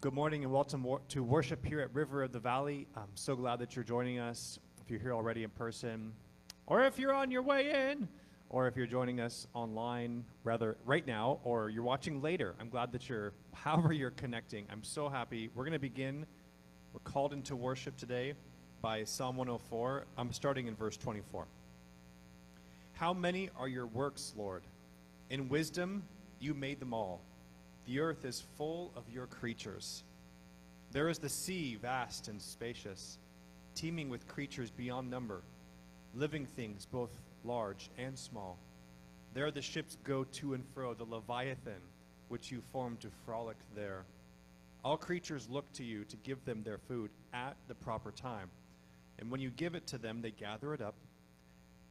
Good morning and welcome to worship here at River of the Valley. I'm so glad that you're joining us. If you're here already in person, or if you're on your way in, or if you're joining us online, rather right now, or you're watching later, I'm glad that you're, however, you're connecting. I'm so happy. We're going to begin. We're called into worship today by Psalm 104. I'm starting in verse 24. How many are your works, Lord? In wisdom you made them all. The earth is full of your creatures. There is the sea, vast and spacious, teeming with creatures beyond number, living things both large and small. There the ships go to and fro, the Leviathan, which you formed to frolic there. All creatures look to you to give them their food at the proper time. And when you give it to them, they gather it up.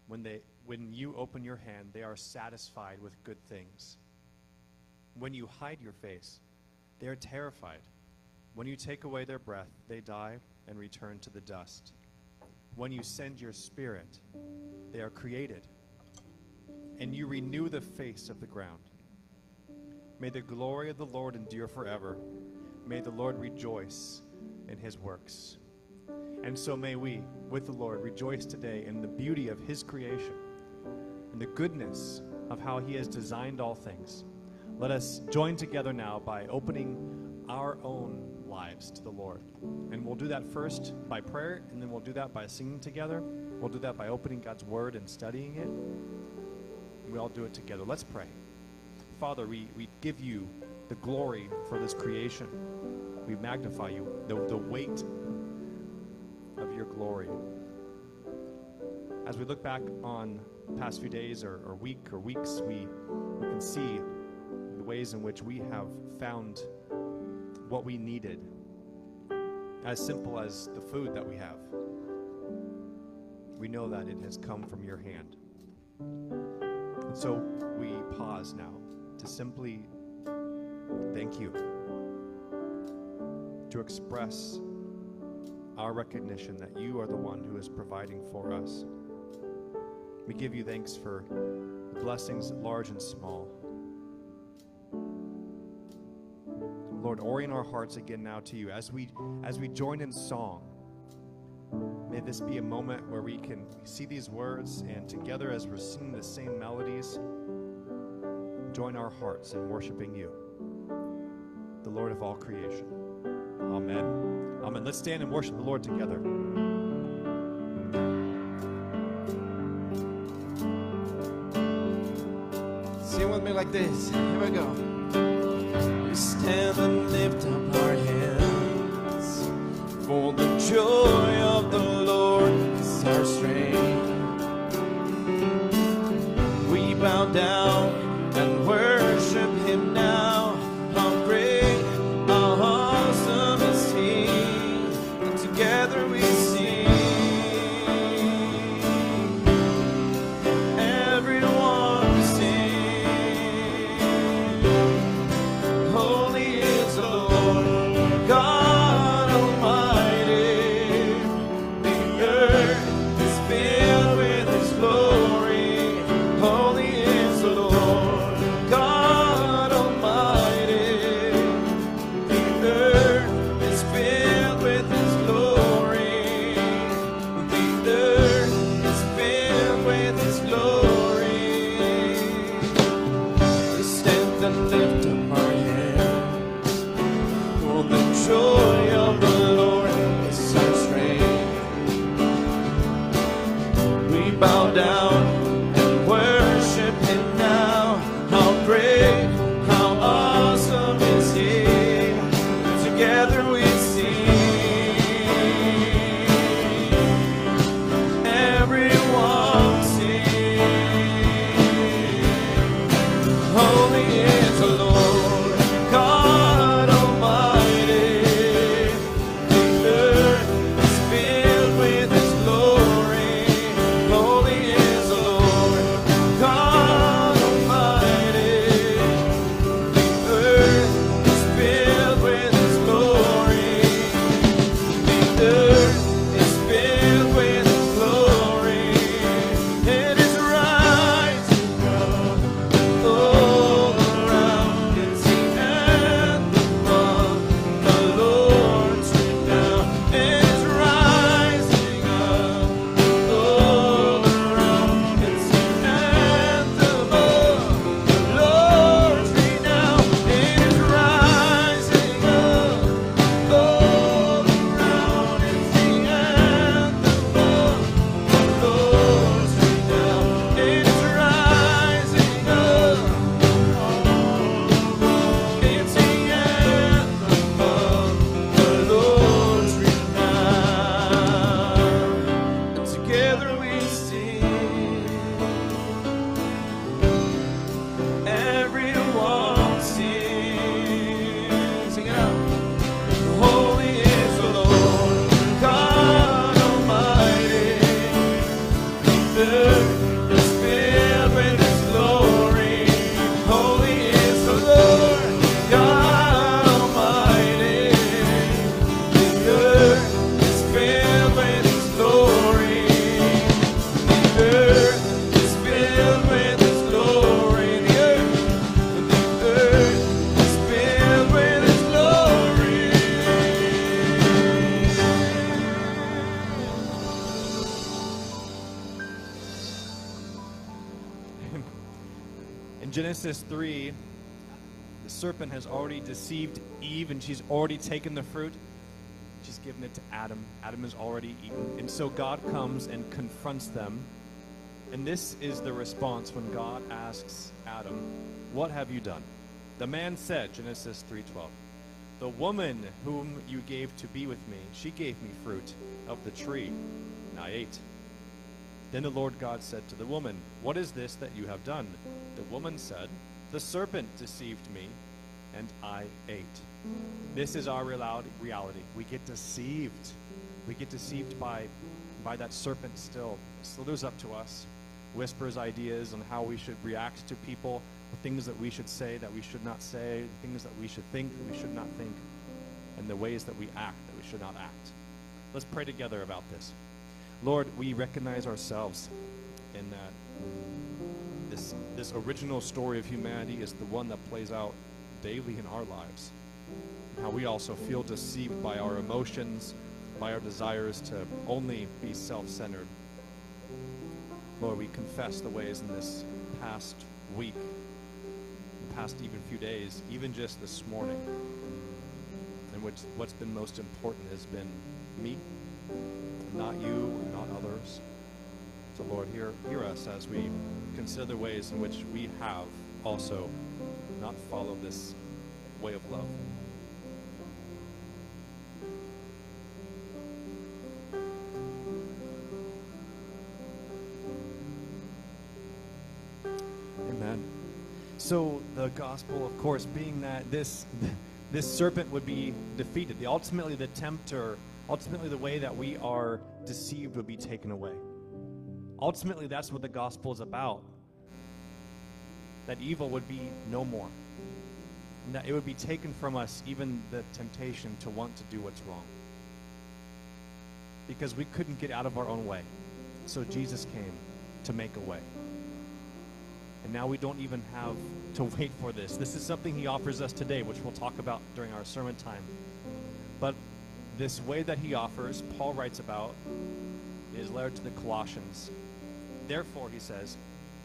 When, they, when you open your hand, they are satisfied with good things. When you hide your face, they are terrified. When you take away their breath, they die and return to the dust. When you send your spirit, they are created, and you renew the face of the ground. May the glory of the Lord endure forever. May the Lord rejoice in his works. And so may we, with the Lord, rejoice today in the beauty of his creation and the goodness of how he has designed all things. Let us join together now by opening our own lives to the Lord. And we'll do that first by prayer, and then we'll do that by singing together. We'll do that by opening God's Word and studying it. We all do it together. Let's pray. Father, we, we give you the glory for this creation. We magnify you, the, the weight of your glory. As we look back on past few days or, or week or weeks, we, we can see ways in which we have found what we needed, as simple as the food that we have. We know that it has come from your hand. And so we pause now to simply thank you, to express our recognition that you are the one who is providing for us. We give you thanks for the blessings large and small. Lord, orient our hearts again now to you as we as we join in song. May this be a moment where we can see these words and together as we're singing the same melodies, join our hearts in worshiping you, the Lord of all creation. Amen. Amen. Let's stand and worship the Lord together. Sing with me like this. Here we go. We stand and lift up our hands, for the joy of the Lord is our strength. We bow down serpent has already deceived Eve and she's already taken the fruit. She's given it to Adam. Adam has already eaten. And so God comes and confronts them. And this is the response when God asks Adam, "What have you done?" The man said, Genesis 3:12, "The woman whom you gave to be with me, she gave me fruit of the tree, and I ate." Then the Lord God said to the woman, What is this that you have done? The woman said, The serpent deceived me, and I ate. This is our reality. We get deceived. We get deceived by, by that serpent still. It slithers up to us, whispers ideas on how we should react to people, the things that we should say that we should not say, things that we should think that we should not think, and the ways that we act that we should not act. Let's pray together about this. Lord, we recognize ourselves in that this, this original story of humanity is the one that plays out daily in our lives. How we also feel deceived by our emotions, by our desires to only be self centered. Lord, we confess the ways in this past week, the past even few days, even just this morning, in which what's been most important has been me not you, not others. So, Lord, hear, hear us as we consider the ways in which we have also not follow this way of love. Amen. So the gospel, of course, being that this this serpent would be defeated, the ultimately the tempter ultimately the way that we are deceived would be taken away. Ultimately, that's what the gospel is about. That evil would be no more. That it would be taken from us, even the temptation to want to do what's wrong. Because we couldn't get out of our own way. So Jesus came to make a way. And now we don't even have to wait for this. This is something he offers us today, which we'll talk about during our sermon time. But this way that he offers, Paul writes about in his letter to the Colossians. Therefore, he says,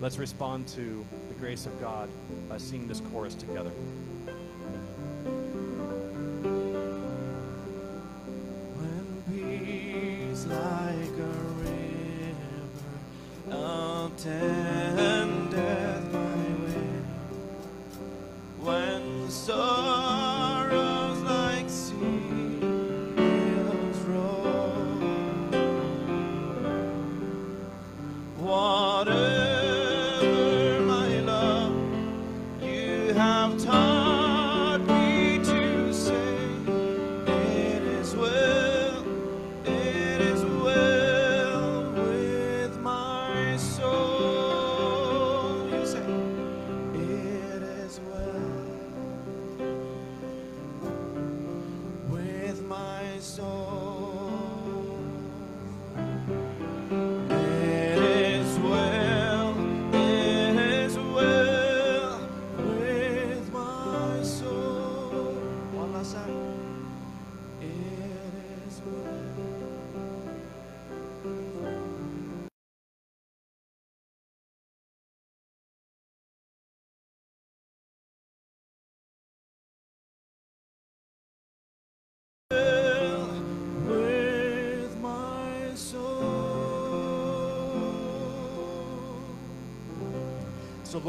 Let's respond to the grace of God by singing this chorus together.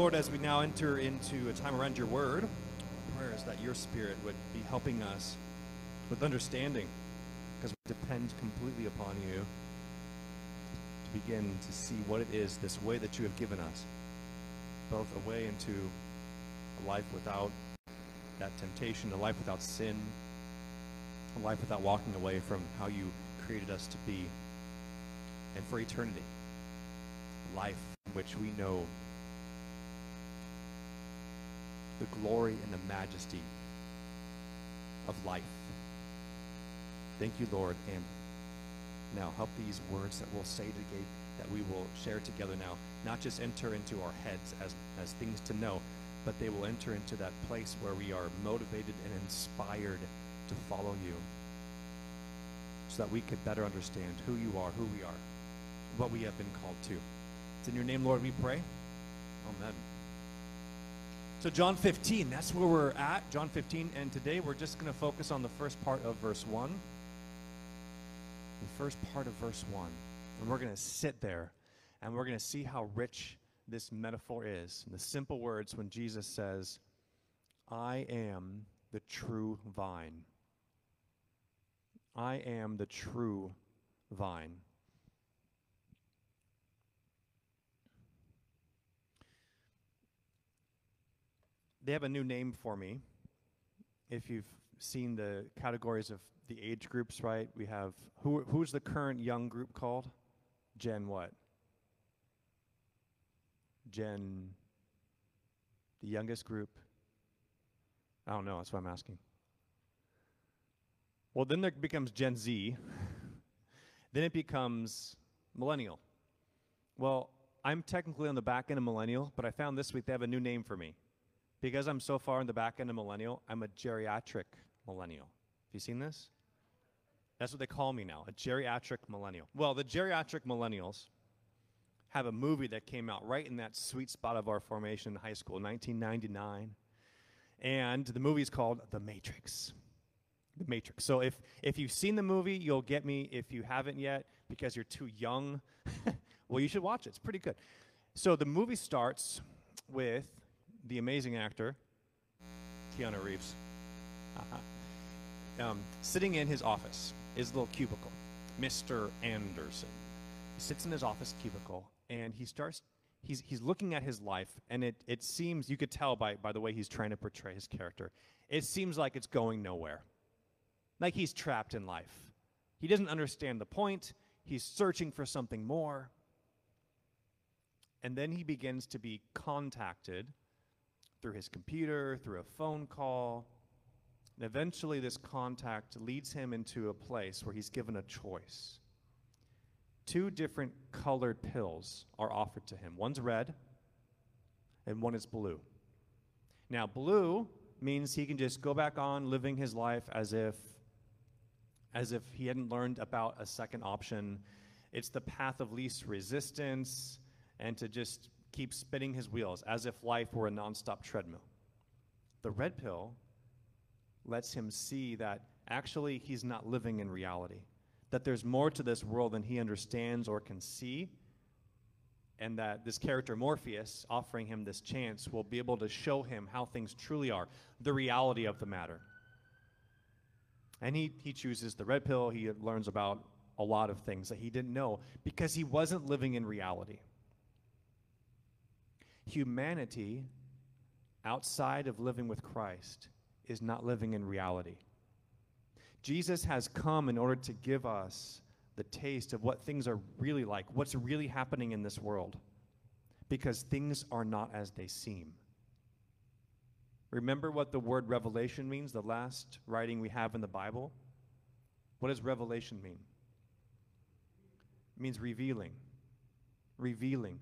Lord, as we now enter into a time around your word, prayer is that your spirit would be helping us with understanding because we depend completely upon you to begin to see what it is, this way that you have given us, both a way into a life without that temptation, a life without sin, a life without walking away from how you created us to be, and for eternity, a life in which we know the glory and the majesty of life. Thank you, Lord. And now help these words that we'll say together, that we will share together now, not just enter into our heads as, as things to know, but they will enter into that place where we are motivated and inspired to follow you so that we could better understand who you are, who we are, what we have been called to. It's in your name, Lord, we pray. Amen. So, John 15, that's where we're at. John 15, and today we're just going to focus on the first part of verse 1. The first part of verse 1. And we're going to sit there and we're going to see how rich this metaphor is. In The simple words when Jesus says, I am the true vine. I am the true vine. They have a new name for me. If you've seen the categories of the age groups, right? We have who who's the current young group called? Gen what? Gen the youngest group? I don't know, that's what I'm asking. Well, then there becomes Gen Z. then it becomes millennial. Well, I'm technically on the back end of millennial, but I found this week they have a new name for me. Because I'm so far in the back end of millennial, I'm a geriatric millennial. Have you seen this? That's what they call me now, a geriatric millennial. Well, the geriatric millennials have a movie that came out right in that sweet spot of our formation in high school, 1999. And the movie is called The Matrix. The Matrix. So if if you've seen the movie, you'll get me. If you haven't yet, because you're too young, well, you should watch it. It's pretty good. So the movie starts with the amazing actor Keanu Reeves uh-huh. um, sitting in his office, his little cubicle. Mr. Anderson. He sits in his office cubicle and he starts he's he's looking at his life and it it seems you could tell by by the way he's trying to portray his character. It seems like it's going nowhere like he's trapped in life. He doesn't understand the point, he's searching for something more. And then he begins to be contacted through his computer, through a phone call. And eventually, this contact leads him into a place where he's given a choice. Two different colored pills are offered to him one's red, and one is blue. Now, blue means he can just go back on living his life as if as if he hadn't learned about a second option. It's the path of least resistance and to just keep spinning his wheels as if life were a nonstop treadmill. The red pill lets him see that actually he's not living in reality, that there's more to this world than he understands or can see, and that this character Morpheus, offering him this chance, will be able to show him how things truly are, the reality of the matter. And he, he chooses the red pill. He learns about a lot of things that he didn't know because he wasn't living in reality. Humanity, outside of living with Christ, is not living in reality. Jesus has come in order to give us the taste of what things are really like, what's really happening in this world, because things are not as they seem. Remember what the word revelation means, the last writing we have in the Bible? What does revelation mean? It means revealing. Revealing.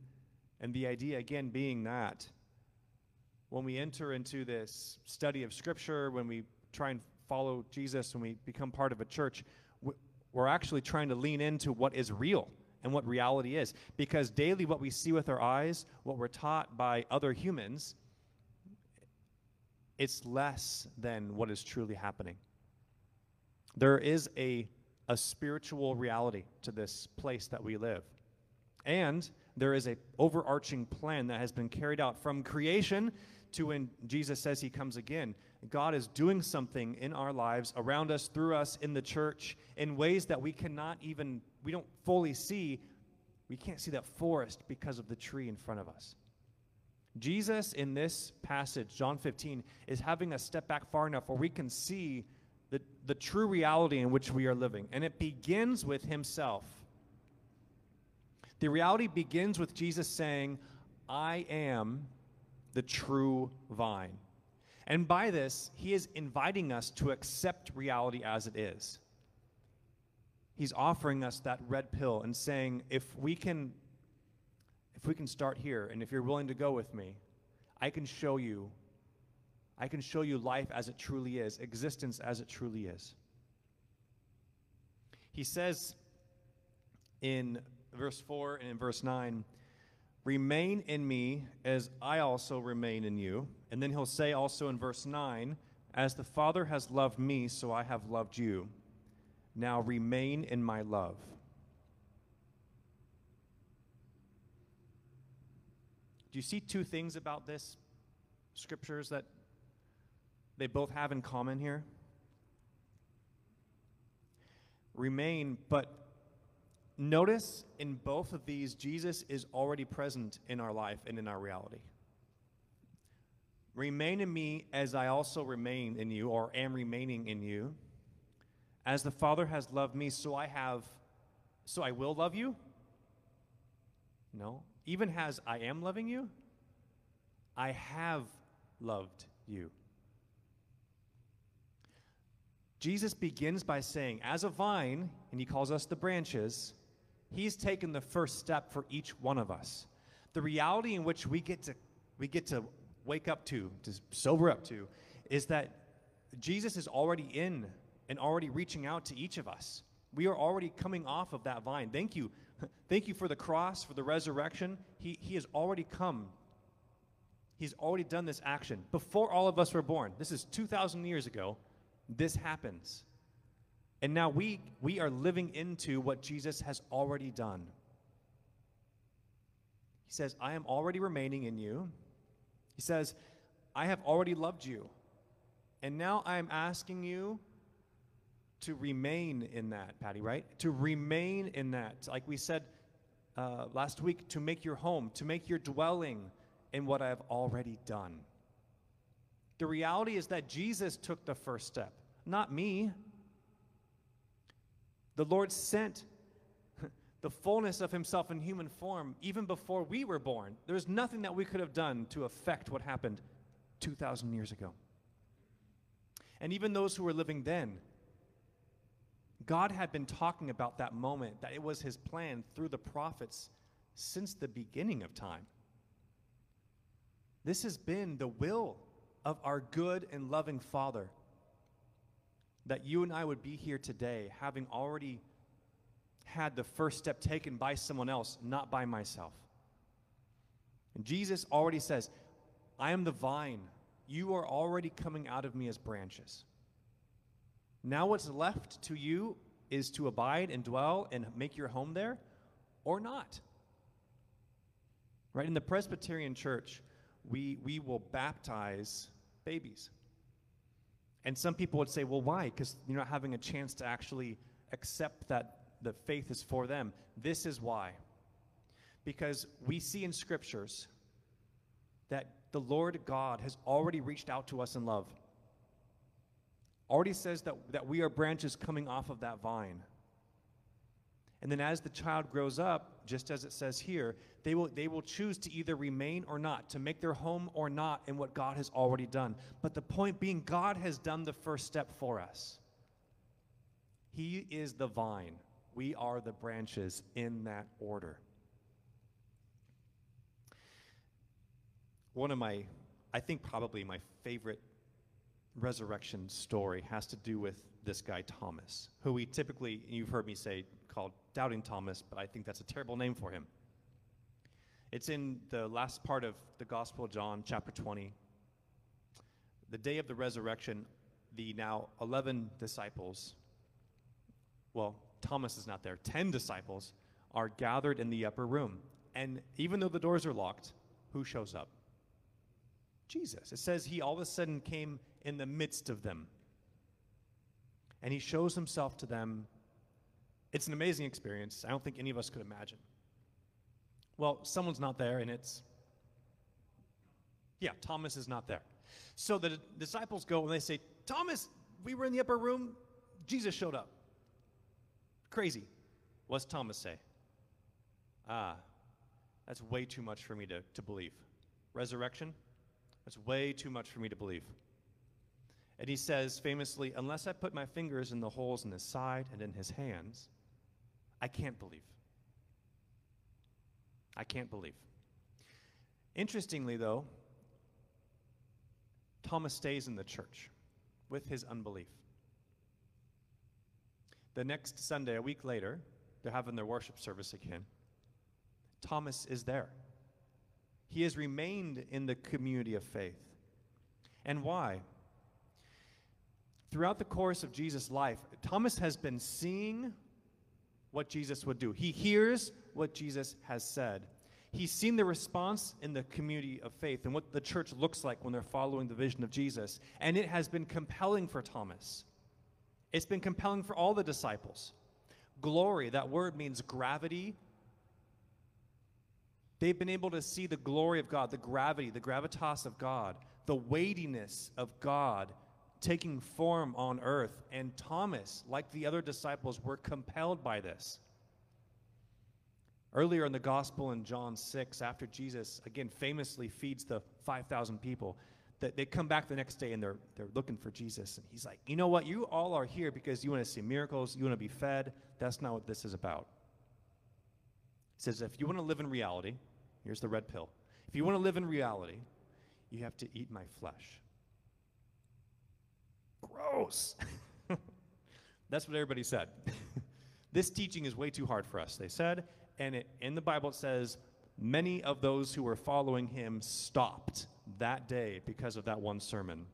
And the idea, again, being that when we enter into this study of Scripture, when we try and follow Jesus, when we become part of a church, we're actually trying to lean into what is real and what reality is. Because daily, what we see with our eyes, what we're taught by other humans, it's less than what is truly happening. There is a, a spiritual reality to this place that we live. And there is a overarching plan that has been carried out from creation to when Jesus says he comes again. God is doing something in our lives, around us, through us, in the church, in ways that we cannot even, we don't fully see. We can't see that forest because of the tree in front of us. Jesus, in this passage, John 15, is having us step back far enough where we can see the, the true reality in which we are living. And it begins with himself. The reality begins with Jesus saying, I am the true vine. And by this, he is inviting us to accept reality as it is. He's offering us that red pill and saying, if we can if we can start here and if you're willing to go with me, I can show you I can show you life as it truly is, existence as it truly is. He says in verse 4 and in verse 9, Remain in me as I also remain in you. And then he'll say also in verse 9, As the Father has loved me, so I have loved you. Now remain in my love. Do you see two things about this scriptures that they both have in common here? Remain, but notice in both of these, Jesus is already present in our life and in our reality. Remain in me as I also remain in you, or am remaining in you. As the Father has loved me, so I have, so I will love you? No. Even as I am loving you, I have loved you. Jesus begins by saying, as a vine, and he calls us the branches, he's taken the first step for each one of us. The reality in which we get to we get to wake up to, to sober up to, is that Jesus is already in and already reaching out to each of us. We are already coming off of that vine. Thank you. Thank you for the cross, for the resurrection. He, he has already come. He's already done this action before all of us were born. This is 2,000 years ago this happens. And now we, we are living into what Jesus has already done. He says, I am already remaining in you. He says, I have already loved you. And now I am asking you to remain in that, Patty, right? To remain in that. Like we said uh, last week, to make your home, to make your dwelling in what I have already done. The reality is that Jesus took the first step, not me. The Lord sent the fullness of himself in human form even before we were born. There's nothing that we could have done to affect what happened 2,000 years ago. And even those who were living then, God had been talking about that moment, that it was his plan through the prophets since the beginning of time. This has been the will of our good and loving Father. That you and I would be here today having already had the first step taken by someone else, not by myself. And Jesus already says, I am the vine. You are already coming out of me as branches. Now, what's left to you is to abide and dwell and make your home there or not. Right? In the Presbyterian Church, we, we will baptize babies. And some people would say, well, why? Because you're not having a chance to actually accept that the faith is for them. This is why. Because we see in scriptures that the Lord God has already reached out to us in love. Already says that, that we are branches coming off of that vine. And then as the child grows up, just as it says here, they will, they will choose to either remain or not, to make their home or not in what God has already done. But the point being, God has done the first step for us. He is the vine. We are the branches in that order. One of my, I think probably my favorite resurrection story has to do with this guy, Thomas, who we typically, you've heard me say, called Doubting Thomas, but I think that's a terrible name for him. It's in the last part of the Gospel of John, chapter 20. The day of the resurrection, the now 11 disciples, well, Thomas is not there, 10 disciples are gathered in the upper room. And even though the doors are locked, who shows up? Jesus. It says he all of a sudden came in the midst of them. And he shows himself to them it's an amazing experience. I don't think any of us could imagine. Well, someone's not there, and it's, yeah, Thomas is not there. So the disciples go and they say, Thomas, we were in the upper room. Jesus showed up. Crazy. What's Thomas say? Ah, that's way too much for me to, to believe. Resurrection? That's way too much for me to believe. And he says famously, Unless I put my fingers in the holes in his side and in his hands, I can't believe. I can't believe. Interestingly, though, Thomas stays in the church with his unbelief. The next Sunday, a week later, they're having their worship service again. Thomas is there. He has remained in the community of faith. And why? Throughout the course of Jesus' life, Thomas has been seeing what Jesus would do. He hears what Jesus has said. He's seen the response in the community of faith and what the church looks like when they're following the vision of Jesus. And it has been compelling for Thomas. It's been compelling for all the disciples. Glory, that word means gravity. They've been able to see the glory of God, the gravity, the gravitas of God, the weightiness of God taking form on earth. And Thomas, like the other disciples, were compelled by this. Earlier in the gospel in John 6, after Jesus, again, famously feeds the 5,000 people, that they come back the next day and they're, they're looking for Jesus. And he's like, you know what? You all are here because you want to see miracles, you want to be fed. That's not what this is about. He says, if you want to live in reality, here's the red pill. If you want to live in reality, you have to eat my flesh. Gross. That's what everybody said. this teaching is way too hard for us, they said. And it, in the Bible, it says, many of those who were following him stopped that day because of that one sermon.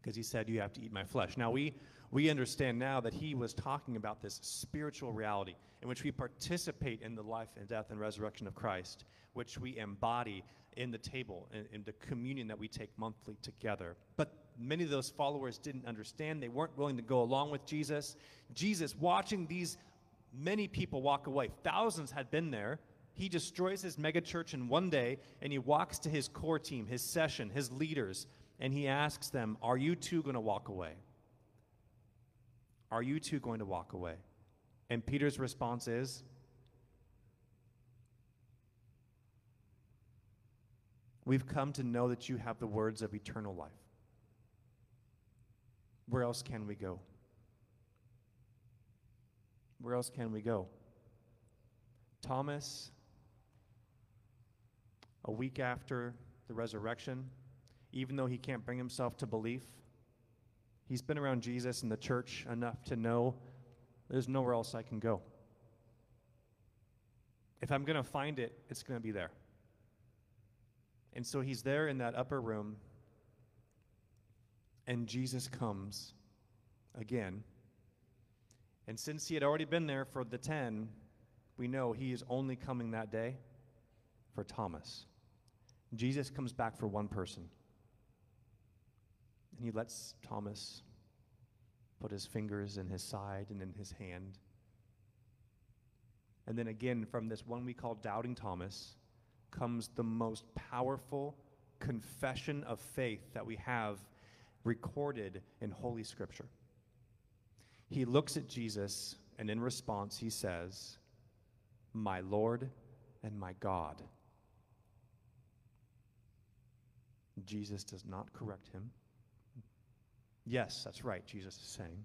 Because he said, You have to eat my flesh. Now, we, we understand now that he was talking about this spiritual reality in which we participate in the life and death and resurrection of Christ, which we embody in the table, in, in the communion that we take monthly together. But many of those followers didn't understand. They weren't willing to go along with Jesus. Jesus, watching these many people walk away, thousands had been there. He destroys his megachurch in one day, and he walks to his core team, his session, his leaders, and he asks them, Are you too going to walk away? Are you too going to walk away? And Peter's response is, We've come to know that you have the words of eternal life. Where else can we go? Where else can we go? Thomas, a week after the resurrection, even though he can't bring himself to belief, he's been around Jesus and the church enough to know there's nowhere else I can go. If I'm going to find it, it's going to be there. And so he's there in that upper room, and Jesus comes again. And since he had already been there for the ten, we know he is only coming that day for Thomas. Jesus comes back for one person. And he lets Thomas put his fingers in his side and in his hand. And then again, from this one we call Doubting Thomas, comes the most powerful confession of faith that we have recorded in Holy Scripture. He looks at Jesus, and in response, he says, My Lord and my God. Jesus does not correct him. Yes, that's right, Jesus is saying.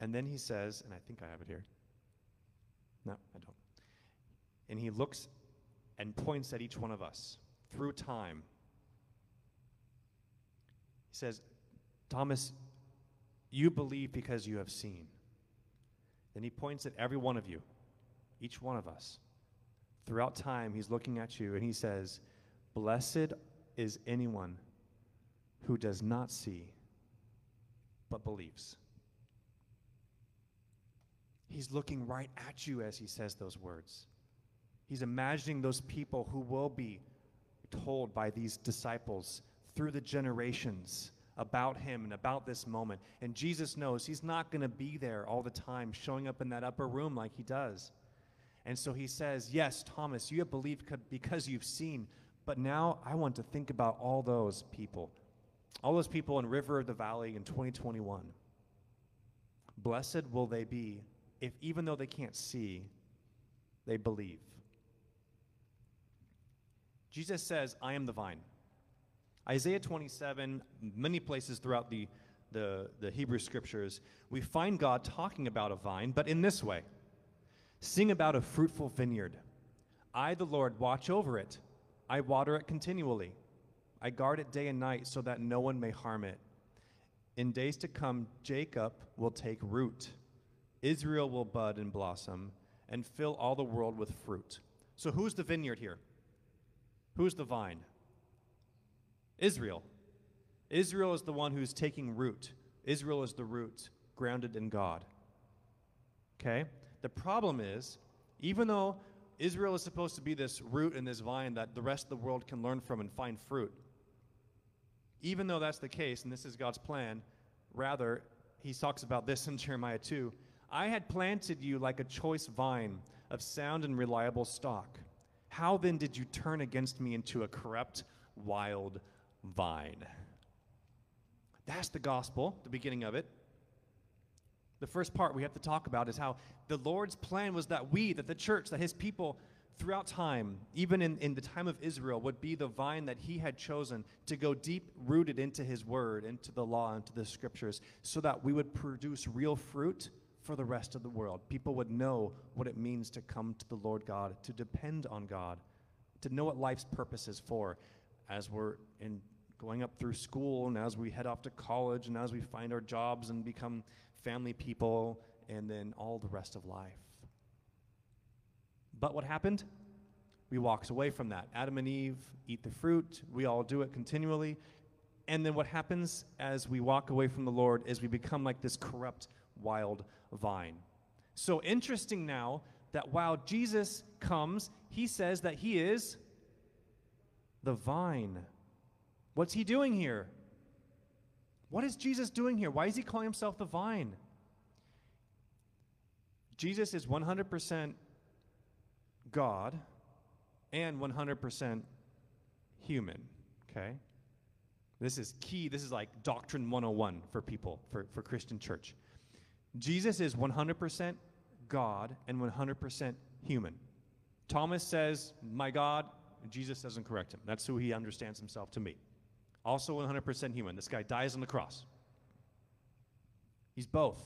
And then he says, and I think I have it here. No, I don't. And he looks and points at each one of us through time. He says, Thomas, you believe because you have seen. Then he points at every one of you, each one of us. Throughout time, he's looking at you and he says, Blessed is anyone who does not see but believes. He's looking right at you as he says those words. He's imagining those people who will be told by these disciples through the generations about him and about this moment. And Jesus knows he's not going to be there all the time, showing up in that upper room like he does. And so he says, Yes, Thomas, you have believed because you've seen, but now I want to think about all those people, all those people in River of the Valley in 2021. Blessed will they be if, even though they can't see, they believe. Jesus says, I am the vine. Isaiah 27, many places throughout the, the, the Hebrew scriptures, we find God talking about a vine, but in this way Sing about a fruitful vineyard. I, the Lord, watch over it. I water it continually. I guard it day and night so that no one may harm it. In days to come, Jacob will take root, Israel will bud and blossom, and fill all the world with fruit. So, who's the vineyard here? Who's the vine? Israel. Israel is the one who's taking root. Israel is the root, grounded in God. Okay? The problem is, even though Israel is supposed to be this root and this vine that the rest of the world can learn from and find fruit, even though that's the case, and this is God's plan, rather, he talks about this in Jeremiah 2 I had planted you like a choice vine of sound and reliable stock. How then did you turn against me into a corrupt, wild vine? That's the gospel, the beginning of it. The first part we have to talk about is how the Lord's plan was that we, that the church, that his people throughout time, even in, in the time of Israel, would be the vine that he had chosen to go deep rooted into his word, into the law, into the scriptures, so that we would produce real fruit for the rest of the world. People would know what it means to come to the Lord God, to depend on God, to know what life's purpose is for as we're in going up through school and as we head off to college and as we find our jobs and become family people and then all the rest of life. But what happened? We walked away from that. Adam and Eve eat the fruit. We all do it continually. And then what happens as we walk away from the Lord is we become like this corrupt, wild vine. So interesting now that while Jesus comes, he says that he is the vine. What's he doing here? What is Jesus doing here? Why is he calling himself the vine? Jesus is 100% God and 100% human, okay? This is key. This is like Doctrine 101 for people, for, for Christian church. Jesus is 100% God and 100% human. Thomas says, My God, Jesus doesn't correct him. That's who he understands himself to be. Also 100% human. This guy dies on the cross. He's both.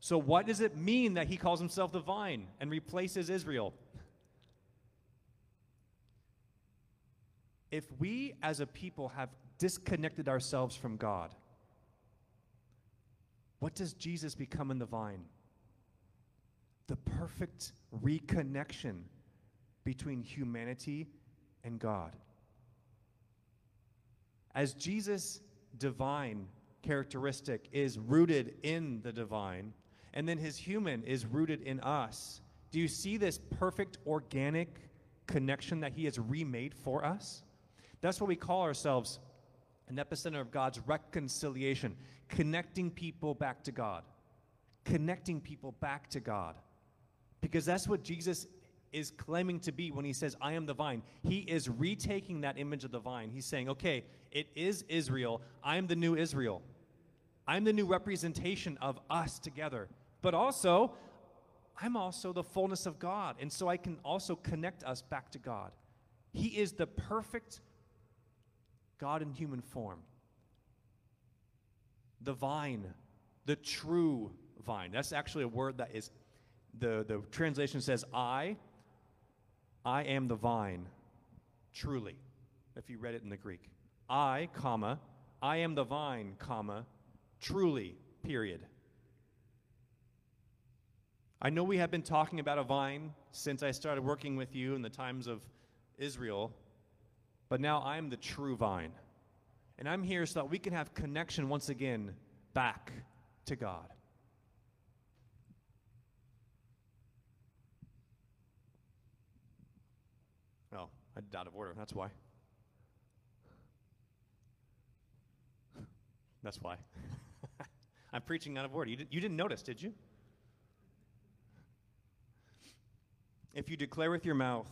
So, what does it mean that he calls himself the vine and replaces Israel? If we as a people have disconnected ourselves from God, what does Jesus become in the vine? The perfect reconnection between humanity and God. As Jesus' divine characteristic is rooted in the divine, and then his human is rooted in us. Do you see this perfect organic connection that he has remade for us? That's what we call ourselves an epicenter of God's reconciliation, connecting people back to God. Connecting people back to God. Because that's what Jesus is claiming to be when he says, I am the vine. He is retaking that image of the vine. He's saying, okay, it is Israel. I am the new Israel. I'm the new representation of us together. But also, I'm also the fullness of God. And so I can also connect us back to God. He is the perfect God in human form. The vine, the true vine. That's actually a word that is, the, the translation says, I, I am the vine, truly, if you read it in the Greek. I, comma, I am the vine, comma, Truly, period. I know we have been talking about a vine since I started working with you in the times of Israel, but now I'm the true vine. And I'm here so that we can have connection once again back to God. I did out of order. That's why. That's why. I'm preaching out of order. You, did, you didn't notice, did you? If you declare with your mouth,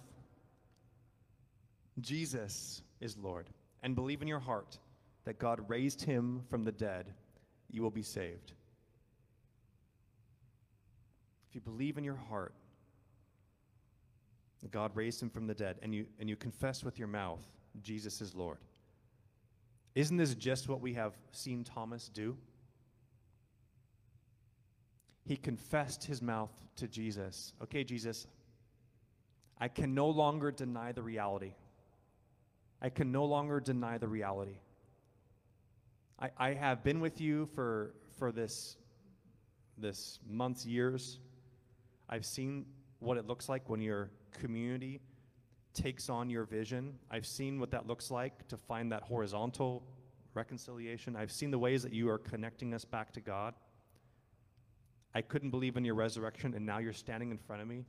Jesus is Lord, and believe in your heart that God raised him from the dead, you will be saved. If you believe in your heart God raised him from the dead, and you, and you confess with your mouth, Jesus is Lord, Isn't this just what we have seen Thomas do? He confessed his mouth to Jesus. Okay, Jesus, I can no longer deny the reality. I can no longer deny the reality. I, I have been with you for, for this, this months, years. I've seen what it looks like when your community takes on your vision. I've seen what that looks like to find that horizontal reconciliation. I've seen the ways that you are connecting us back to God. I couldn't believe in your resurrection, and now you're standing in front of me.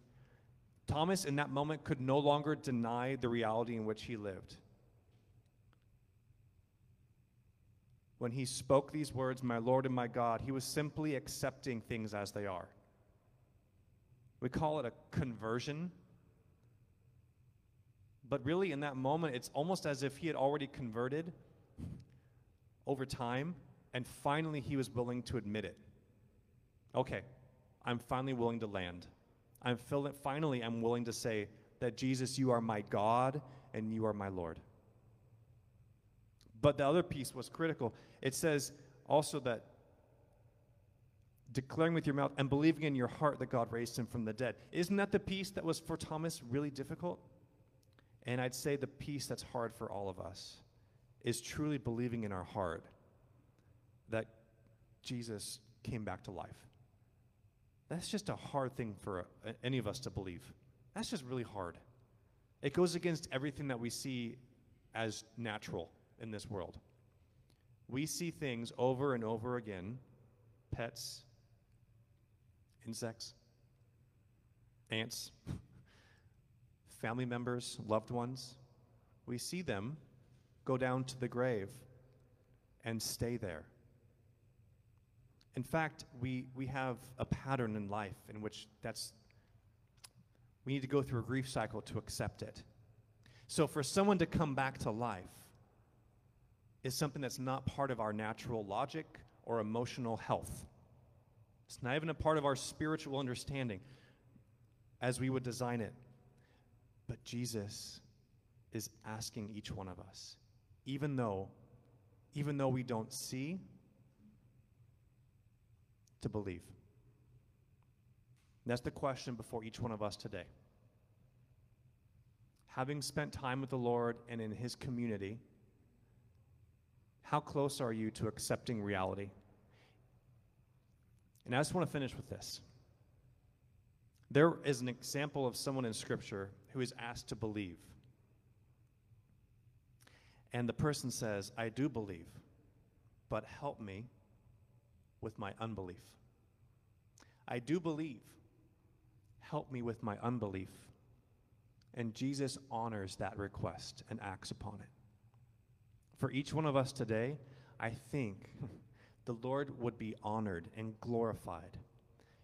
Thomas, in that moment, could no longer deny the reality in which he lived. When he spoke these words, My Lord and my God, he was simply accepting things as they are. We call it a conversion. But really, in that moment, it's almost as if he had already converted over time, and finally he was willing to admit it. Okay, I'm finally willing to land. I'm finally I'm willing to say that Jesus, you are my God and you are my Lord. But the other piece was critical. It says also that declaring with your mouth and believing in your heart that God raised him from the dead. Isn't that the piece that was for Thomas really difficult? And I'd say the piece that's hard for all of us is truly believing in our heart that Jesus came back to life. That's just a hard thing for any of us to believe. That's just really hard. It goes against everything that we see as natural in this world. We see things over and over again pets, insects, ants, family members, loved ones. We see them go down to the grave and stay there. In fact, we, we have a pattern in life in which that's, we need to go through a grief cycle to accept it. So for someone to come back to life, is something that's not part of our natural logic or emotional health. It's not even a part of our spiritual understanding as we would design it. But Jesus is asking each one of us, even though, even though we don't see, to believe. That's the question before each one of us today. Having spent time with the Lord and in His community, how close are you to accepting reality? And I just want to finish with this. There is an example of someone in Scripture who is asked to believe. And the person says, I do believe, but help me with my unbelief. I do believe, help me with my unbelief. And Jesus honors that request and acts upon it. For each one of us today, I think the Lord would be honored and glorified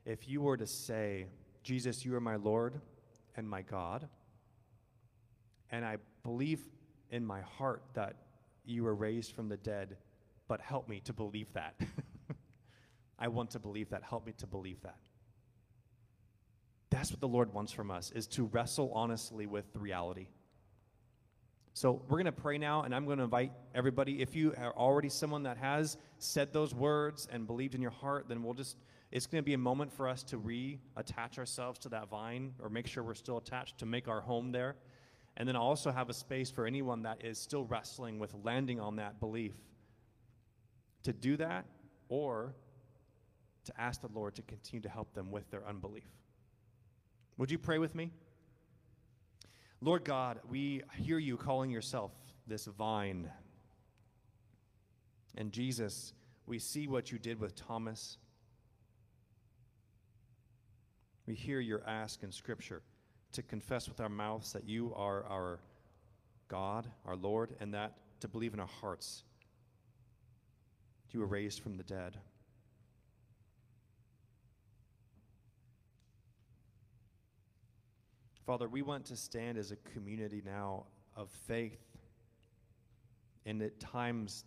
if you were to say, Jesus, you are my Lord and my God. And I believe in my heart that you were raised from the dead, but help me to believe that. I want to believe that. Help me to believe that. That's what the Lord wants from us, is to wrestle honestly with reality. So we're going to pray now, and I'm going to invite everybody. If you are already someone that has said those words and believed in your heart, then we'll just, it's going to be a moment for us to reattach ourselves to that vine or make sure we're still attached to make our home there. And then also have a space for anyone that is still wrestling with landing on that belief to do that or to ask the Lord to continue to help them with their unbelief. Would you pray with me? Lord God, we hear you calling yourself this vine. And Jesus, we see what you did with Thomas. We hear your ask in Scripture to confess with our mouths that you are our God, our Lord, and that to believe in our hearts you were raised from the dead. Father, we want to stand as a community now of faith. And at times,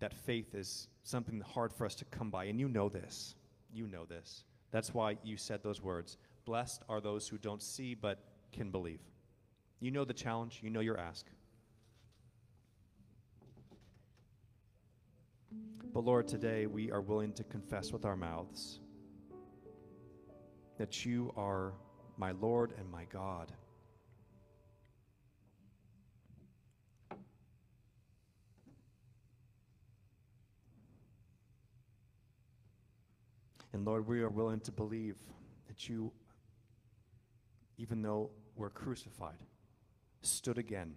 that faith is something hard for us to come by. And you know this. You know this. That's why you said those words. Blessed are those who don't see but can believe. You know the challenge, you know your ask. But Lord, today we are willing to confess with our mouths that you are my Lord and my God. And Lord, we are willing to believe that you, even though we're crucified, stood again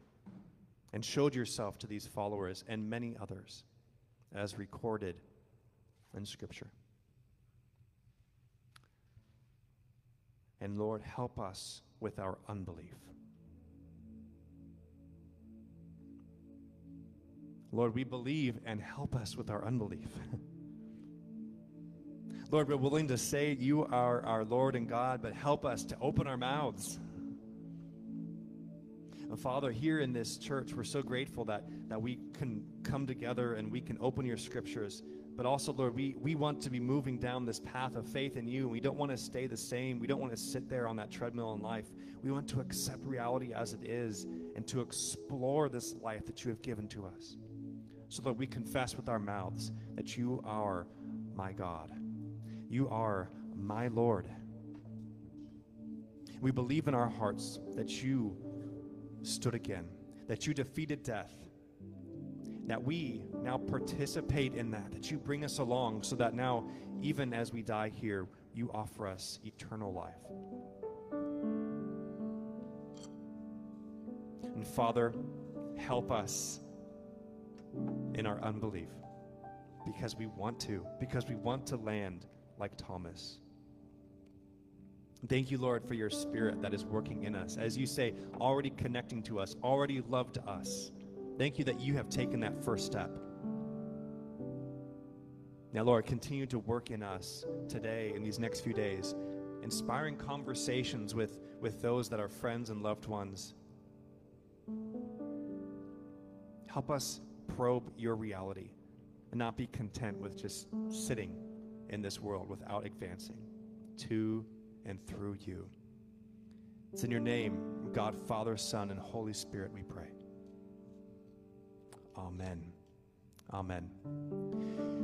and showed yourself to these followers and many others as recorded in Scripture. And Lord, help us with our unbelief. Lord, we believe and help us with our unbelief. Lord, we're willing to say you are our Lord and God, but help us to open our mouths. And Father, here in this church, we're so grateful that, that we can come together and we can open your scriptures. But also, Lord, we, we want to be moving down this path of faith in you. We don't want to stay the same. We don't want to sit there on that treadmill in life. We want to accept reality as it is and to explore this life that you have given to us. So that we confess with our mouths that you are my God. You are my Lord. We believe in our hearts that you stood again, that you defeated death, that we now participate in that, that you bring us along so that now, even as we die here, you offer us eternal life. And Father, help us in our unbelief because we want to, because we want to land like Thomas. Thank you, Lord, for your spirit that is working in us. As you say, already connecting to us, already loved us. Thank you that you have taken that first step. Now, Lord, continue to work in us today, in these next few days, inspiring conversations with, with those that are friends and loved ones. Help us probe your reality and not be content with just sitting in this world without advancing to and through you. It's in your name, God, Father, Son, and Holy Spirit, we pray. Amen. Amen.